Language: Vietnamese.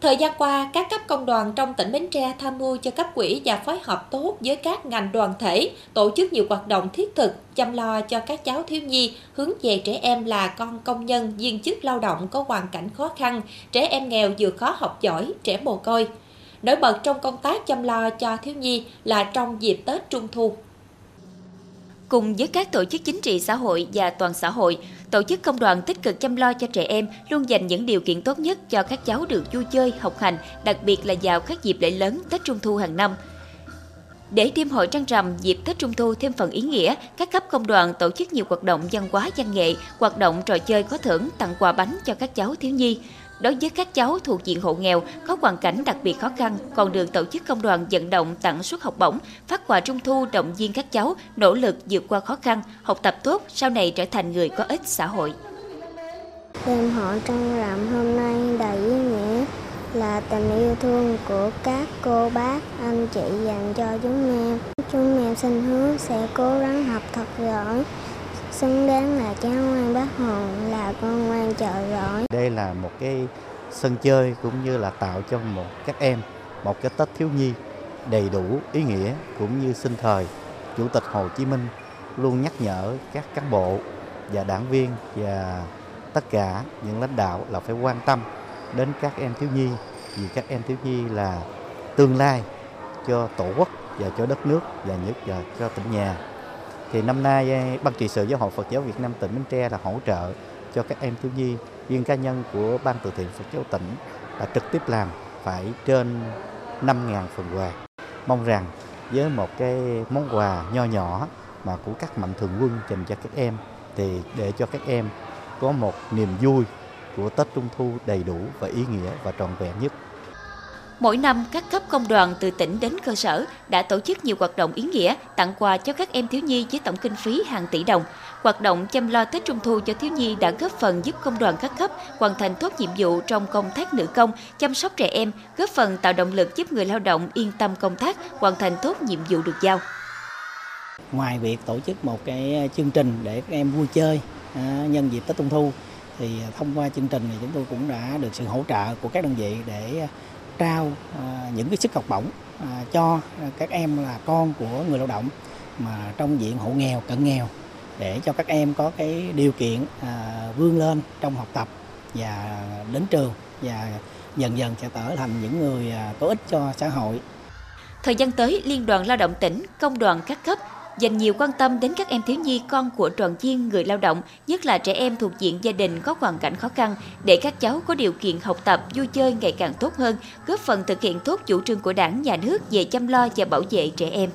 Thời gian qua, các cấp công đoàn trong tỉnh Bến Tre tham mưu cho cấp quỹ và phối hợp tốt với các ngành đoàn thể, tổ chức nhiều hoạt động thiết thực, chăm lo cho các cháu thiếu nhi, hướng về trẻ em là con công nhân, viên chức lao động có hoàn cảnh khó khăn, trẻ em nghèo vừa khó học giỏi, trẻ mồ côi. Nổi bật trong công tác chăm lo cho thiếu nhi là trong dịp Tết Trung Thu. Cùng với các tổ chức chính trị xã hội và toàn xã hội, tổ chức công đoàn tích cực chăm lo cho trẻ em, luôn dành những điều kiện tốt nhất cho các cháu được vui chơi, học hành, đặc biệt là vào các dịp lễ lớn Tết Trung thu hàng năm. Để đêm hội trăng rằm dịp Tết Trung thu thêm phần ý nghĩa, các cấp công đoàn tổ chức nhiều hoạt động văn hóa văn nghệ, hoạt động trò chơi có thưởng, tặng quà bánh cho các cháu thiếu nhi. Đối với các cháu thuộc diện hộ nghèo có hoàn cảnh đặc biệt khó khăn, còn được tổ chức công đoàn vận động tặng suất học bổng, phát quà trung thu động viên các cháu nỗ lực vượt qua khó khăn, học tập tốt, sau này trở thành người có ích xã hội. Đêm hội trăng rằm hôm nay đầy ý nghĩa là tình yêu thương của các cô bác, anh chị dành cho chúng em. Chúng em xin hứa sẽ cố gắng học thật giỏi, xứng đáng là cháu ngoan bác hồ là con ngoan trợ giỏi đây là một cái sân chơi cũng như là tạo cho một các em một cái tết thiếu nhi đầy đủ ý nghĩa cũng như sinh thời. Chủ tịch hồ chí minh luôn nhắc nhở các cán bộ và đảng viên và tất cả những lãnh đạo là phải quan tâm đến các em thiếu nhi, vì các em thiếu nhi là tương lai cho tổ quốc và cho đất nước và nhất là cho tỉnh nhà thì năm nay ờ, ban trị sự giáo hội Phật giáo Việt Nam tỉnh Bến Tre là hỗ trợ cho các em thiếu nhi, viên cá nhân của ban từ thiện Phật giáo tỉnh là trực tiếp làm phải trên 5.000 phần quà. Mong rằng với một cái món quà nho nhỏ mà của các mạnh thường quân dành cho các em, thì để cho các em có một niềm vui của Tết Trung Thu đầy đủ và ý nghĩa và trọn vẹn nhất. Mỗi năm, các cấp công đoàn từ tỉnh đến cơ sở đã tổ chức nhiều hoạt động ý nghĩa tặng quà cho các em thiếu nhi với tổng kinh phí hàng tỷ đồng. Hoạt động chăm lo Tết Trung thu cho thiếu nhi đã góp phần giúp công đoàn các cấp hoàn thành tốt nhiệm vụ trong công tác nữ công, chăm sóc trẻ em, góp phần tạo động lực giúp người lao động yên tâm công tác, hoàn thành tốt nhiệm vụ được giao. Ngoài việc tổ chức một cái ờ, chương trình để các em vui chơi ờ, nhân dịp Tết Trung thu thì ờ, thông qua chương trình thì chúng tôi cũng đã được sự hỗ trợ của các đơn vị để trao à, những cái sức học bổng à, cho các em là con của người lao động mà trong diện hộ nghèo cận nghèo để cho các em có cái điều kiện à, vươn lên trong học tập và đến trường và dần dần sẽ trở thành những người có ích cho xã hội. Thời gian tới, Liên đoàn Lao động tỉnh, công đoàn các cấp dành nhiều quan tâm đến các em thiếu nhi con của đoàn viên người lao động, nhất là trẻ em thuộc diện gia đình có hoàn cảnh khó khăn, để các cháu có điều kiện học tập, vui chơi ngày càng tốt hơn, góp phần thực hiện tốt chủ trương của đảng, nhà nước về chăm lo và bảo vệ trẻ em.